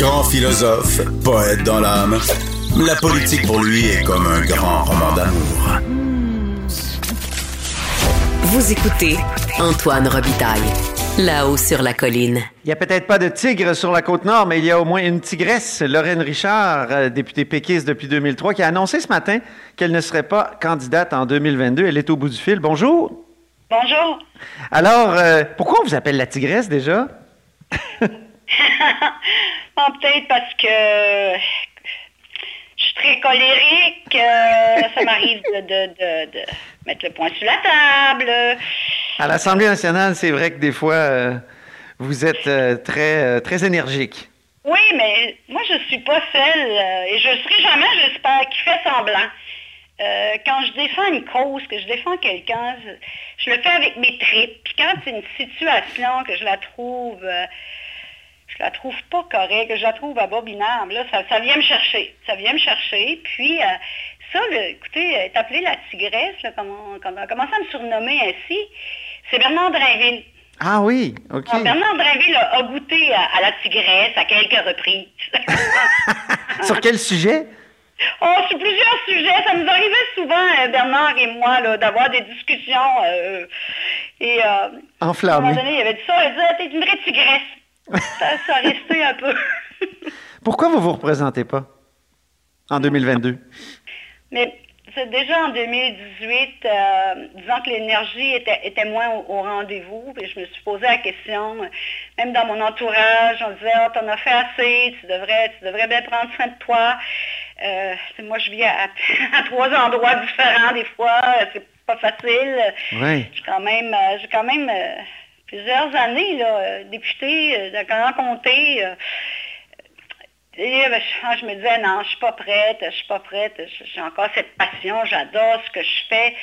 Grand philosophe, poète dans l'âme, la politique pour lui est comme un grand roman d'amour. Vous écoutez Antoine Robitaille, là-haut sur la colline. Il n'y a peut-être pas de tigre sur la côte nord, mais il y a au moins une tigresse, Lorraine Richard, euh, députée péquiste depuis 2003, qui a annoncé ce matin qu'elle ne serait pas candidate en 2022. Elle est au bout du fil. Bonjour. Bonjour. Alors, euh, pourquoi on vous appelle la tigresse déjà? Peut-être parce que je suis très colérique. euh, ça m'arrive de, de- de- de mettre le poing sur la table. À l'Assemblée nationale, c'est vrai que des fois, euh, vous êtes euh, très, très énergique. Oui, mais moi, je suis pas celle, et je serai jamais, j'espère, qui fait semblant. Quand je défends une cause, que je défends quelqu'un, je, je le fais avec mes tripes. Puis quand c'est une situation que je la trouve, je la trouve pas correcte, que je la trouve abominable, là, ça, ça vient me chercher. Ça vient me chercher. Puis euh, ça, là, écoutez, est appelée la tigresse, là, comme on, comme on a commencé à me surnommer ainsi, c'est Bernard Drinville. Ah oui, OK. Alors, Bernard Drinville a, a goûté à, à la tigresse à quelques reprises. Sur quel sujet? Oh, sur plusieurs sujets, ça nous arrivait souvent, euh, Bernard et moi, d'avoir des discussions. euh, et euh, à un moment donné, il avait dit ça, il disait, t'es une vraie tigresse. Ça, ça a resté un peu. Pourquoi vous vous représentez pas en 2022? Mais c'est déjà en 2018, euh, disant que l'énergie était, était moins au, au rendez-vous, puis je me suis posé la question, même dans mon entourage, on disait, oh, t'en as fait assez, tu devrais, tu devrais bien prendre soin de toi. Euh, moi, je vis à, à trois endroits différents des fois, c'est pas facile. Oui. J'ai quand même, j'ai quand même euh, plusieurs années là, euh, députée euh, de Grand Comté. euh, et ben, je, je me disais, non, je suis pas prête, je suis pas prête, j'ai encore cette passion, j'adore ce que je fais.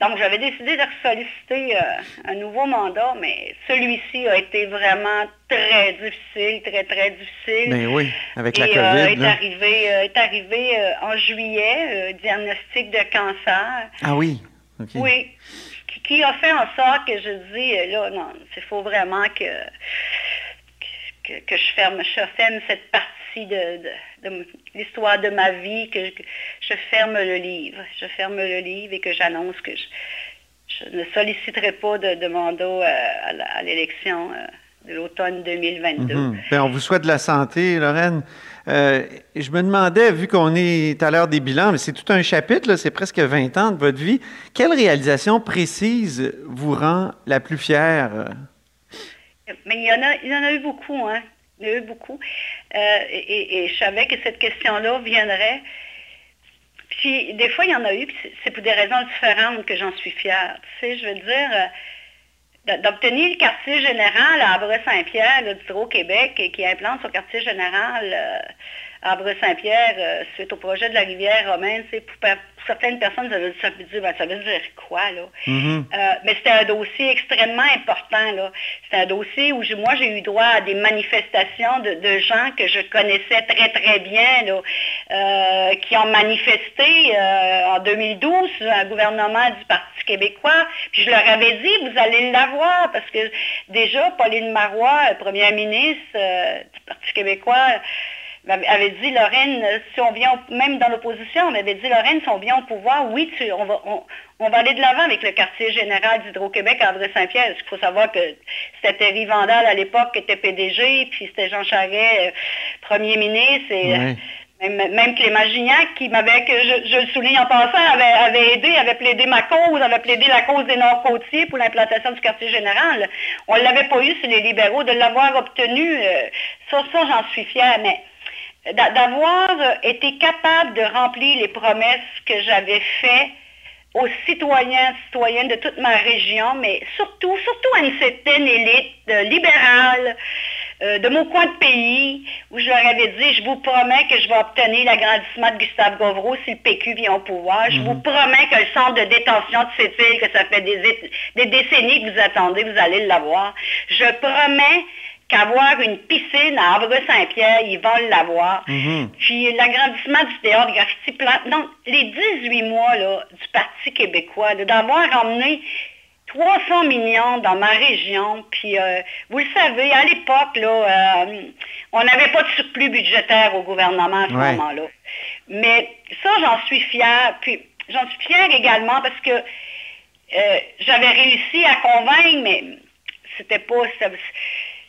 Donc, j'avais décidé de solliciter un nouveau mandat, mais celui-ci a été vraiment très difficile, très, très difficile. Ben oui, avec la Et, euh, COVID. est là. arrivé, euh, est arrivé euh, en juillet, diagnostic de cancer. Ah oui, OK. Oui. Qui, a fait en sorte que je dis, euh, là, non, il faut vraiment que, que, je ferme, je ferme cette partie de, l'histoire de ma vie, que, je ferme le livre. Je ferme le livre et que j'annonce que je, ne solliciterai pas de, de mandat euh, à, l'élection euh, de l'automne 2022. Mhm. Ben, on vous souhaite de la santé, Lorraine. Euh, je me demandais, vu qu'on est à l'heure des bilans, mais c'est tout un chapitre, c'est presque 20 ans de votre vie, quelle réalisation précise vous rend la plus fière? Mais il y en a, il y en a eu beaucoup, hein. Il y en a eu beaucoup. Euh, et, et- je savais que cette question-là viendrait. Puis des fois, il y en a eu, c'est- pour des raisons différentes que j'en suis fière. Tu sais, je veux dire, euh, d'obtenir le quartier général à Abreu-Saint-Pierre, du Québec, et qui implante son quartier général à Abreu-Saint-Pierre euh, suite au projet de la rivière romaine, c'est pour, pour certaines personnes, ça veut, dire, ben, ça veut dire quoi, là? Mhm. Euh, mais c'était un dossier extrêmement important. là. C'était un dossier où moi, j'ai eu droit à des manifestations de, de gens que je connaissais très, très bien, là, euh, qui ont manifesté euh, en 2012 sur un gouvernement du Parti québécois. Puis je leur avais dit, vous allez l'avoir, parce que déjà, Pauline Marois, première ministre du Parti québécois, avait dit, Lorraine, si on vient, même dans l'opposition, on m'avait dit, Lorraine, si on vient au pouvoir, oui, tu- on, va, on, on va aller de l'avant avec le quartier général d'Hydro-Québec à André-Saint-Pierre. Il faut savoir que c'était Terry Vandal à l'époque qui était PDG, puis c'était Jean Charest, euh, premier ministre, et euh, Ouais. même, même Clément Gignac, qui m'avait, que je, je le souligne en passant, avait, avait aidé, avait plaidé ma cause, avait plaidé la cause des Nord-Côtiers pour l'implantation du quartier général. On ne l'avait pas eu sur les libéraux, de l'avoir obtenu, euh, ça, ça j'en suis fière, mais d'avoir été capable de remplir les promesses que j'avais faites aux citoyens, citoyennes de toute ma région, mais surtout, surtout à une certaine élite euh, libérale euh, de mon coin de pays, où je leur avais dit, je vous promets que je vais obtenir l'agrandissement de Gustave Govreau si le PQ vient au pouvoir. Je vous promets que le centre de détention de cette ville, que ça fait des décennies que vous attendez, vous allez l'avoir. Je promets qu'avoir une piscine à Havre-Saint-Pierre, ils vont l'avoir. Puis l'agrandissement du théâtre graffiti plan. Donc, les 18 mois là, du Parti québécois, d'avoir emmené 300 millions dans ma région, puis euh, vous le savez, à l'époque, là, euh, on n'avait pas de surplus budgétaire au gouvernement à ce Ouais. moment-là. Mais ça, j'en suis fière. Puis j'en suis fière également parce que euh, j'avais réussi à convaincre, mais c'était pas. ça-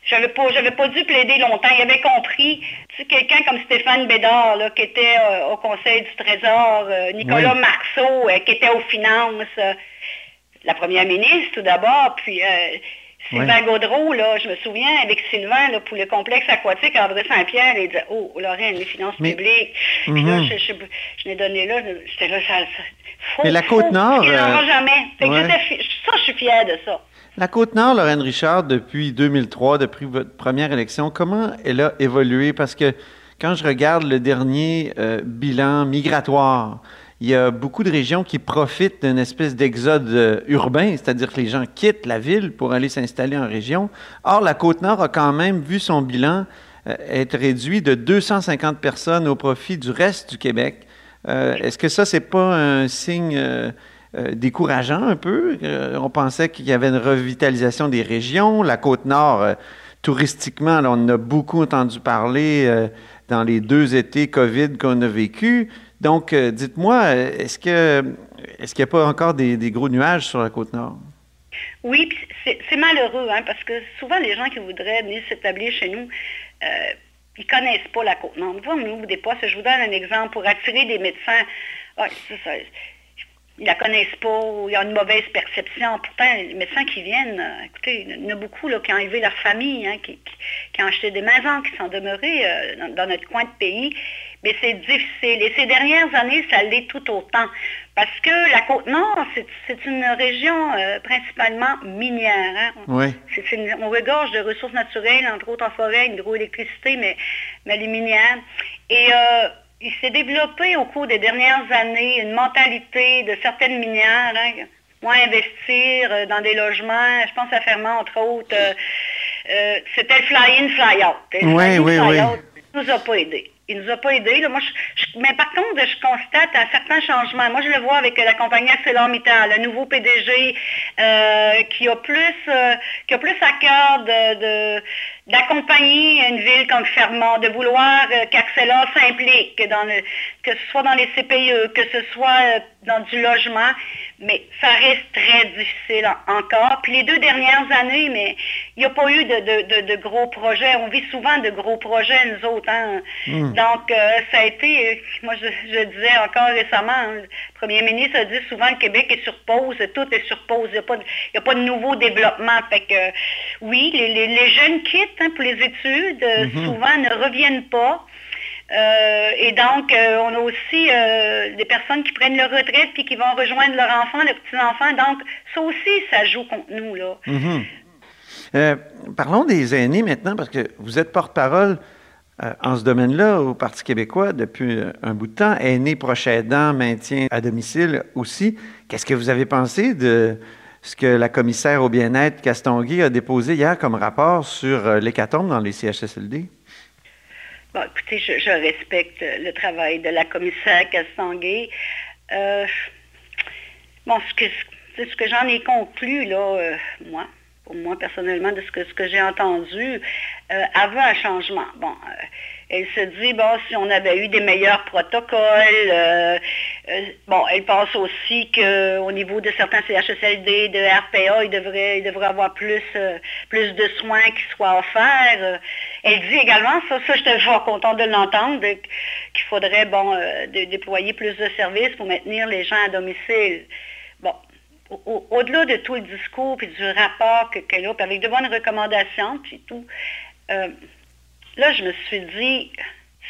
J'avais pas, j'avais pas dû plaider longtemps. Il avait compris. Tu sais, quelqu'un comme Stéphane Bédard, là, qui était euh, au Conseil du Trésor, euh, Nicolas Oui. Marceau, euh, qui était aux finances, la première ministre tout d'abord, puis Sylvain. Gaudreau, là, je me souviens, avec Sylvain, là, pour le complexe aquatique à André-Saint-Pierre, il disait, oh, Lorraine, les finances Mais- publiques. Puis là, Mhm. je, je, je l'ai donné là, j'étais là, ça, ça- faut, Mais la Côte-Nord, euh, jamais. Fait ouais. ça, je suis fière de ça. La Côte-Nord, Lorraine Richard, depuis 2003, depuis votre première élection, comment elle a évolué? Parce que quand je regarde le dernier euh, bilan migratoire, il y a beaucoup de régions qui profitent d'une espèce d'exode euh, urbain, c'est-à-dire que les gens quittent la ville pour aller s'installer en région. Or, la Côte-Nord a quand même vu son bilan euh, être réduit de 250 personnes au profit du reste du Québec. Euh, Est-ce que ça, c'est pas un signe décourageant un peu? On pensait qu'il y avait une revitalisation des régions. La Côte-Nord, touristiquement, on en a beaucoup entendu parler dans les deux étés COVID qu'on a vécu. Donc, euh, dites-moi, est-ce que est-ce qu'il n'y a pas encore des, gros nuages sur la Côte-Nord? Oui, puis c'est malheureux, hein, parce que souvent les gens qui voudraient venir s'établir chez nous, euh, ils connaissent pas la Côte-Nord. Nous, on ouvre des postes. Je vous donne un exemple pour attirer des médecins. Ils la connaissent pas, ou ils ont une mauvaise perception. Pourtant, les médecins qui viennent, euh, écoutez, il y en a beaucoup là, qui ont élevé leur famille, hein, qui, qui- qui ont acheté des maisons, qui sont demeurés euh, dans, dans notre coin de pays. Mais c'est difficile. Et ces dernières années, ça l'est tout autant. Parce que la Côte-Nord, c'est- une région euh, principalement minière. hein. Oui. Une- on regorge de ressources naturelles, entre autres en forêt, hydroélectricité, mais, mais les minières. Et euh, il s'est développé au cours des dernières années une mentalité de certaines minières, hein, moins investir euh, dans des logements. Je pense à Fermont, entre autres. euh, euh, C'était le fly-in, fly-out. Oui, oui, oui. il nous a pas aidés. Il nous a pas aidés. là. Moi, je- je- mais par contre, je constate un certain changement. Moi, je le vois avec la compagnie ArcelorMittal, le nouveau PDG euh, qui a plus euh, qui a plus à cœur de, de- d'accompagner une ville comme Fermont, de vouloir euh, qu'Arcelor s'implique, dans le, que ce soit dans les CPE, que ce soit euh, dans du logement, mais ça reste très difficile en- encore. Puis les deux dernières années, mais il n'y a pas eu de, de- de- de gros projets. On vit souvent de gros projets, nous autres. hein. Donc, euh, ça a été, moi je, je encore récemment, hein, le premier ministre a dit souvent le Québec est sur pause, tout est sur pause, il n'y a, pas de- il y a pas de nouveau développement. Fait que, oui, les, les- les jeunes quittent hein, pour les études, euh, souvent ne reviennent pas. Euh, et donc, euh, on a aussi euh, des personnes qui prennent leur retraite puis qui vont rejoindre leurs enfants, leurs petits-enfants. Donc, ça aussi, ça joue contre nous, là. Mhm. Parlons des aînés maintenant, parce que vous êtes porte-parole euh, en ce domaine-là au Parti québécois depuis euh, un bout de temps. Aînés, proches aidants, maintien à domicile aussi. Qu'est-ce que vous avez pensé de ce que la commissaire au bien-être Castonguay a déposé hier comme rapport sur euh, l'hécatombe dans les CHSLD? Bon, écoutez, je, respecte le travail de la commissaire Castonguay. Bon, ce que, ce que j'en ai conclu, là, moi, moi personnellement, de ce que, j'ai entendu, elle veut un changement. Bon, euh, elle se dit, bon, si on avait eu des meilleurs protocoles, euh, euh, bon, elle pense aussi qu'au niveau de certains CHSLD, de RPA, il devrait, il devrait avoir plus, euh, plus de soins qui soient offerts. Euh, elle dit également, ça, ça, j'étais fort content de l'entendre, qu'il faudrait, bon, euh, déployer plus de services pour maintenir les gens à domicile. Bon, au- au- au-delà de tout le discours puis du rapport que- qu'elle a, puis avec de bonnes recommandations, puis tout, euh, là, je me suis dit,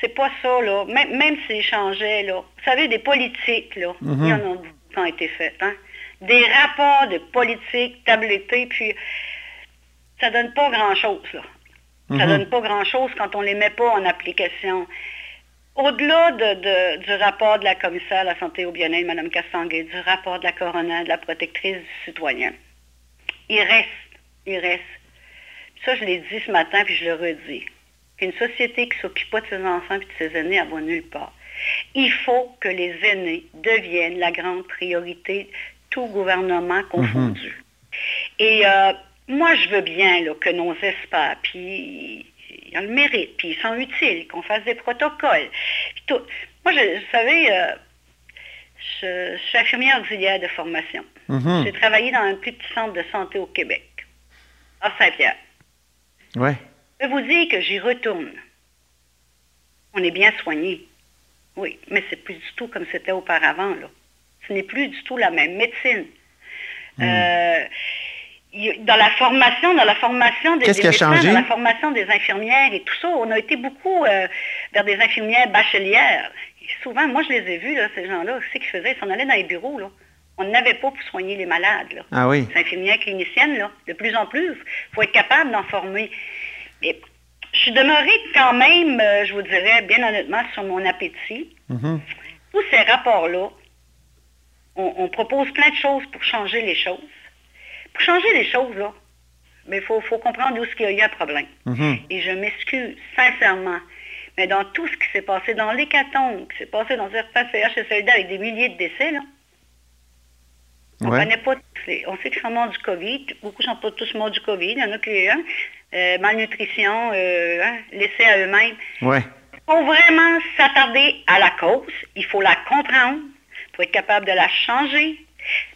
c'est pas ça, là. Même, même s'ils changeaient, là. Vous savez, des politiques, là, il y en a beaucoup qui ont été faites, hein. Des rapports de politique tablettés, puis ça donne pas grand-chose, là. Ça donne pas grand-chose quand on les met pas en application. Au-delà de- de- du rapport de la commissaire à la santé au bien-être, Mme Castanguay, du rapport de la coroner, de la protectrice du citoyen, il reste, il reste. Ça, je l'ai dit ce matin, puis je le redis, qu'une société qui ne s'occupe pas de ses enfants et de ses aînés, elle va nulle part. Il faut que les aînés deviennent la grande priorité, tout gouvernement confondu. Et euh, moi, je veux bien là, que nos experts, puis ils ont le mérite, puis ils sont utiles, qu'on fasse des protocoles. tout. Moi, je, vous savez, euh, je, je suis infirmière auxiliaire de formation. Mhm. J'ai travaillé dans un plus petit centre de santé au Québec, à Saint-Pierre. Ouais. Je peux vous dire que j'y retourne. On est bien soigné. Oui, mais c'est plus du tout comme c'était auparavant. Là. Ce n'est plus du tout la même médecine. Hmm. Euh, dans la formation, dans la formation des, des médecins, dans la formation des infirmières et tout ça, on a été beaucoup euh, vers des infirmières bachelières. Et souvent, moi je les ai vus, là, ces gens-là, c'est qu'ils faisaient, ils s'en allaient dans les bureaux. Là. On n'avait pas pour soigner les malades. Là Ah oui. les infirmières cliniciennes, là, de plus en plus. Il faut être capable d'en former. Mais je suis demeurée quand même, euh, je vous dirais, bien honnêtement, sur mon appétit. Mhm. Tous ces rapports-là, on, on propose plein de choses pour changer les choses. Pour changer les choses, là, mais il faut, faut comprendre où qu'il y a eu un problème. Mhm. Et je m'excuse sincèrement. Mais dans tout ce qui s'est passé, dans l'hécatombe, qui s'est passé dans certains CHSLD avec des milliers de décès, là, on Ouais. connaît pas tous les- On sait qu'ils sont morts du COVID. Beaucoup sont pas tous morts du COVID. Il y en a qui, hein, euh, malnutrition, euh, hein, laissés à eux-mêmes. Ouais. Il faut vraiment s'attarder à la cause. Il faut la comprendre pour être capable de la changer.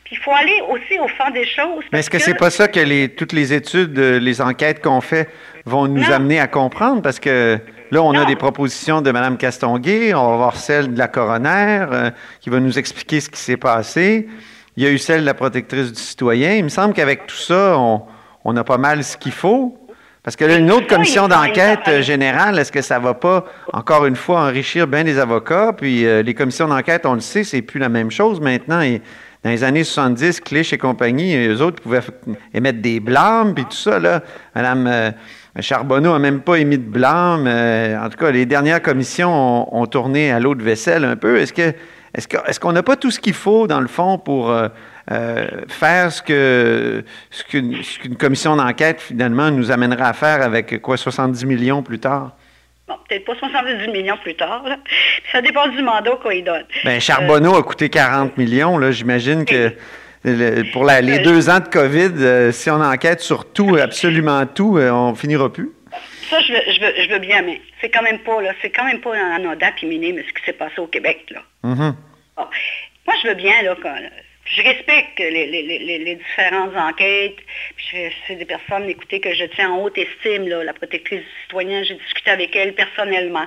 Puis il faut aller aussi au fond des choses. Mais est-ce que c'est pas ça que les, toutes les études, euh, les enquêtes qu'on fait vont nous Non. amener à comprendre? Parce que là, on a des propositions de Mme Castonguay, on va voir celle de la coroner euh, qui va nous expliquer ce qui s'est passé. Il y a eu celle de la protectrice du citoyen. Il me semble qu'avec tout ça, on, on a pas mal ce qu'il faut. Parce que là, une autre commission d'enquête euh, générale, est-ce que ça va pas, encore une fois, enrichir bien les avocats? Puis euh, les commissions d'enquête, on le sait, c'est plus la même chose maintenant. Et dans les années 70, Clich et compagnie, eux autres pouvaient émettre des blâmes, puis tout ça, là. Madame euh, Charbonneau n'a même pas émis de blâme. Euh, en tout cas, les dernières commissions ont, ont tourné à l'eau de vaisselle un peu. Est-ce que est-ce qu'on n'a pas tout ce qu'il faut, dans le fond, pour euh, euh, faire ce qu'une ce commission d'enquête, finalement, nous amènera à faire avec, quoi, 70 millions plus tard? Bon, peut-être pas 70 millions plus tard. là. Ça dépend du mandat qu'on y donne. Bien, Charbonneau a coûté 40 millions. Là, j'imagine que le- pour la- les Euh, deux ans de COVID, euh, si on enquête sur tout, absolument tout, euh, on finira plus. Ça, je veux, je veux, je veux bien, mais c'est quand même pas, là, c'est quand même pas anodin puis minime ce qui s'est passé au Québec, là. Mhm. Bon. Moi, je veux bien, là, quand- je respecte les, les- les- les- différentes enquêtes. C'est des personnes, écoutez, que je tiens en haute estime, là, la protectrice du citoyen. J'ai discuté avec elle personnellement.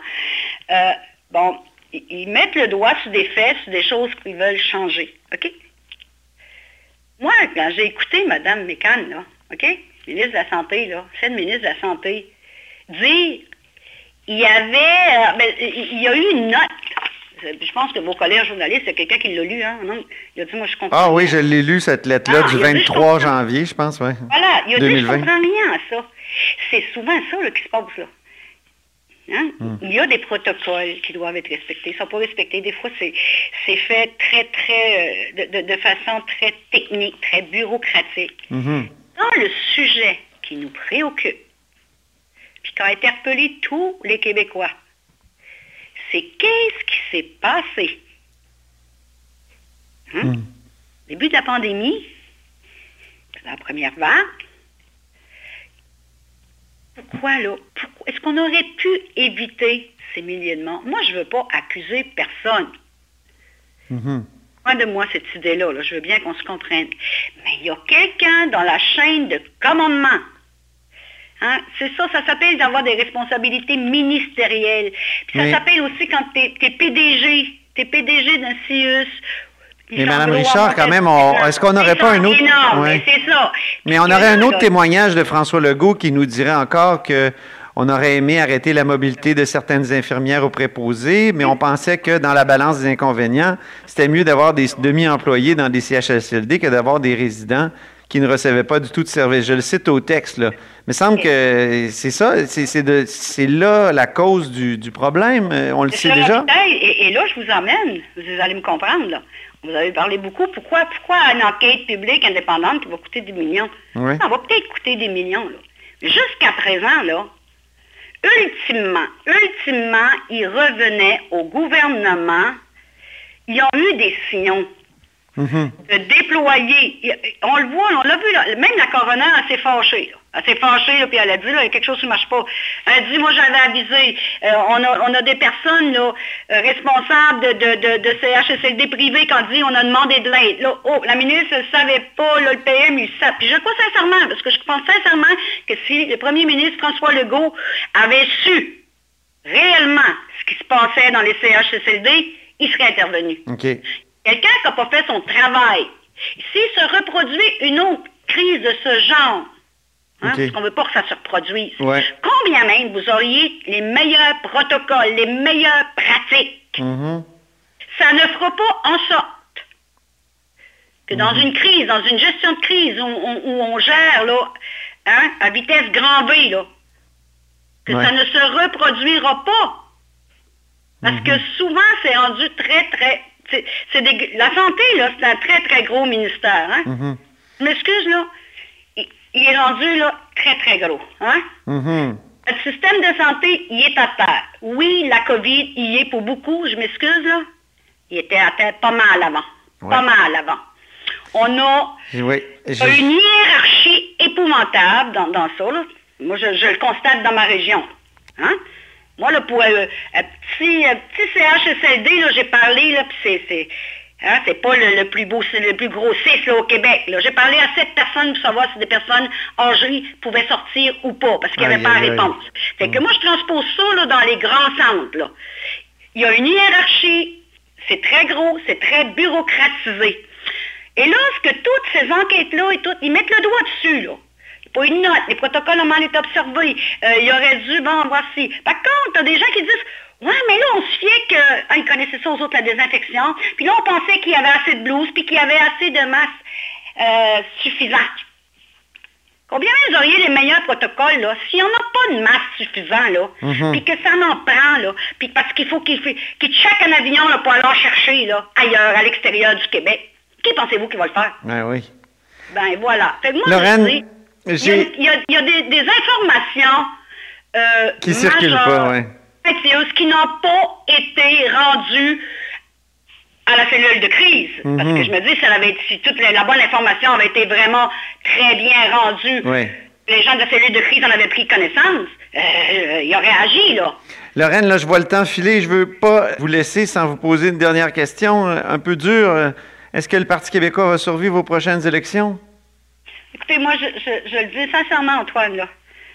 Euh, bon, ils, mettent le doigt sur des faits, sur des choses qu'ils veulent changer. OK? Moi, quand j'ai écouté Mme Mécan, là, OK? Ministre de la Santé, là, celle ministre de la Santé, dire il y avait, euh, ben, il y a eu une note. Je pense que vos collègues journalistes, il y a quelqu'un qui l'a lu, hein? Non, il a dit, moi, je comprends. Ah oui, je l'ai lu, cette lettre-là, Ah, du il a dit, je 23 comprends. janvier, je pense, oui. Voilà, il a dit, je 2020. comprends rien à ça. C'est souvent ça là, qui se passe, là. Hein? Hmm. Il y a des protocoles qui doivent être respectés. Ils ne sont pas respectés. Des fois, c'est c'est fait très, très, euh, de, de- de façon très technique, très bureaucratique. Mhm. Dans le sujet qui nous préoccupe, qui a interpellé tous les Québécois, c'est qu'est-ce qui s'est passé? Hein? Début de la pandémie, la première vague, pourquoi là? Pourquoi- Est-ce qu'on aurait pu éviter ces milliers de morts? Moi, je ne veux pas accuser personne. Mhm. Loin de moi cette idée-là, là. je veux bien qu'on se comprenne. Mais il y a quelqu'un dans la chaîne de commandement. Hein? C'est ça, ça s'appelle d'avoir des responsabilités ministérielles. Puis ça s'appelle aussi quand tu es, PDG, tu es PDG d'un CIUS. Mais Madame Richard, quand même, est-ce qu'on n'aurait pas un autre- Ouais. mais ça. Mais on aurait un autre témoignage de François Legault qui nous dirait encore que on aurait aimé arrêter la mobilité de certaines infirmières aux préposés, mais on pensait que dans la balance des inconvénients, c'était mieux d'avoir des demi-employés dans des CHSLD que d'avoir des résidents qui ne recevaient pas du tout de service. Je le cite au texte, là. Mais il semble que c'est ça, c'est- c'est de- c'est là la cause du, du problème. Euh, On le sait déjà? Et, et là, je vous emmène, vous allez me comprendre. Là. Vous avez parlé beaucoup. Pourquoi, pourquoi une enquête publique indépendante qui va coûter des millions? Oui. Ça va peut-être coûter des millions. Là. Jusqu'à présent, là, ultimement, ultimement, ils revenaient au gouvernement. Ils ont eu des signaux Mhm. de déployer. On le voit, on l'a vu, même la coroner, elle s'est fâchée. Elle s'est fâchée, puis elle a dit, là, il y a quelque chose qui ne marche pas. Elle dit, moi, j'avais avisé. Euh, on, a, des personnes là, euh, responsables de, de, de, CHSLD privés qui ont dit, on a demandé de l'aide. Oh, la ministre ne savait pas, là, le PM, il savait. Puis je crois sincèrement, parce que je pense sincèrement que si le premier ministre François Legault avait su réellement ce qui se passait dans les CHSLD, il serait intervenu. Quelqu'un qui n'a pas fait son travail, s'il se reproduit une autre crise de ce genre, hein, parce qu'on ne veut pas que ça se reproduise, Ouais. combien même vous auriez les meilleurs protocoles, les meilleures pratiques, Mhm. ça ne fera pas en sorte que dans une crise, dans une gestion de crise où, on- où on gère là, hein, à vitesse grand V, là, que Ouais. ça ne se reproduira pas. Parce que souvent, c'est rendu très, très... c'est- des- la santé, là, c'est un très, très gros ministère. Hein? Mhm. Je m'excuse, là. Il, il est rendu, là, très, très gros. Hein? Mhm. Le système de santé, il est à terre. Oui, la COVID, il y est pour beaucoup, je m'excuse, là. Il était à terre pas mal avant. Ouais. Pas mal avant. On a Oui. une hiérarchie épouvantable dans, dans ça. là. Moi, je, je le constate dans ma région. Hein? Moi, là, pour euh, un petit, un petit CHSLD, j'ai parlé, là, puis c'est, hein, c'est pas le, le plus beau, c'est le plus gros 6 là, au Québec. J'ai parlé à sept personnes pour savoir si des personnes âgées pouvaient sortir ou pas, parce qu'il n'y avait pas de réponse. Fait que moi, je transpose ça là, dans les grands centres. Là. Il y a une hiérarchie, c'est très gros, c'est très bureaucratisé. Et là, ce que toutes ces enquêtes-là et tout, ils mettent le doigt dessus, là. Pas une note, les protocoles ont mal été observés, euh, il aurait dû, bon, voici. Par contre, tu as des gens qui disent, ouais, mais là, on se fiait qu'ils connaissaient ça aux autres, la désinfection, puis là, on pensait qu'il y avait assez de blouses, puis qu'il y avait assez de masse euh, suffisante. Combien vous auriez les meilleurs protocoles, là, s'il n'y en a pas de masse suffisante, là, Mhm. puis que ça en prend, là, puis parce qu'il faut qu'il qu'il check un avion, là, pour aller en chercher, là, ailleurs, à l'extérieur du Québec. Qui pensez-vous qui va le faire? Ben oui. Ben voilà. Fait que moi, Lorraine, je dis, il y a, il y a- il y a des, des informations euh, Qui circulent pas, ouais. qui n'ont pas été rendues à la cellule de crise. Parce Mhm. que je me dis, avait été- si toute la, la bonne information avait été vraiment très bien rendue, Oui. les gens de la cellule de crise en avaient pris connaissance, euh, ils auraient agi, là. Lorraine, là, je vois le temps filer. Je veux pas vous laisser sans vous poser une dernière question euh, un peu dure. Euh, Est-ce que le Parti québécois va survivre aux prochaines élections? Écoutez, moi, je, je- je le dis sincèrement, Antoine, là.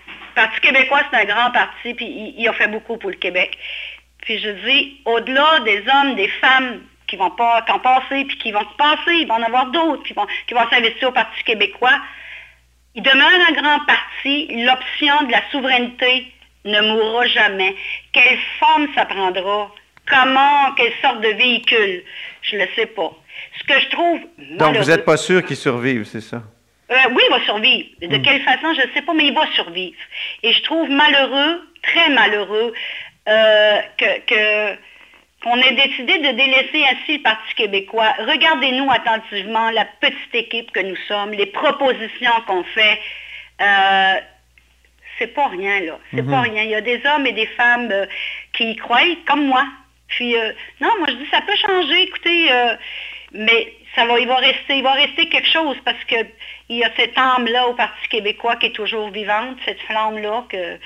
Le Parti québécois, c'est un grand parti, puis il, il a fait beaucoup pour le Québec. Puis je dis, au-delà des hommes, des femmes qui vont pas ont passé, puis qui vont se passer, il va en avoir d'autres qui vont, qui vont s'investir au Parti québécois, il demeure un grand parti. L'option de la souveraineté ne mourra jamais. Quelle forme ça prendra? Comment, quelle sorte de véhicule? Je ne le sais pas. Ce que je trouve Donc, vous n'êtes pas sûr qu'ils survivent, c'est ça? Euh, oui, il va survivre. De quelle façon, je ne sais pas, mais il va survivre. Et je trouve malheureux, très malheureux, euh, que, que- qu'on ait décidé de délaisser ainsi le Parti québécois. Regardez-nous attentivement la petite équipe que nous sommes, les propositions qu'on fait. Euh, c'est pas rien, là. C'est pas rien. Il y a des hommes et des femmes euh, qui y croient, comme moi. Puis, euh, non, moi, je dis, ça peut changer, écoutez, mais ça va, il va rester, il va rester quelque chose parce que il y a cette âme-là au Parti québécois qui est toujours vivante, cette flamme-là que,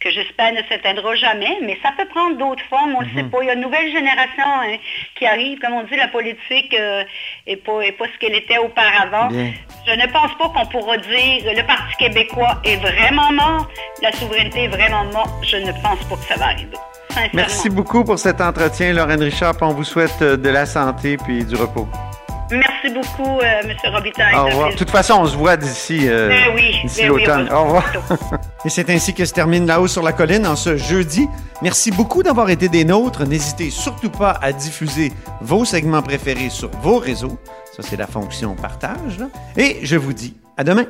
que j'espère ne s'éteindra jamais, mais ça peut prendre d'autres formes, on ne le sait pas. Il y a une nouvelle génération hein, qui arrive, comme on dit, la politique n'est pas, est pas ce qu'elle était auparavant. Je ne pense pas qu'on pourra dire le Parti québécois est vraiment mort, la souveraineté est vraiment morte. Je ne pense pas que ça va arriver. Merci beaucoup pour cet entretien, Lorraine Richard. On vous souhaite de la santé puis du repos. Merci beaucoup, euh, M. Robitaille. Au revoir. De toute façon, on se voit d'ici euh, Ben oui, ben oui, l'automne. Au revoir. Et c'est ainsi que se termine La Haut sur la Colline en ce jeudi. Merci beaucoup d'avoir été des nôtres. N'hésitez surtout pas à diffuser vos segments préférés sur vos réseaux. Ça, c'est la fonction partage. là. Et je vous dis à demain.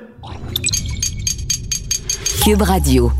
Cube Radio.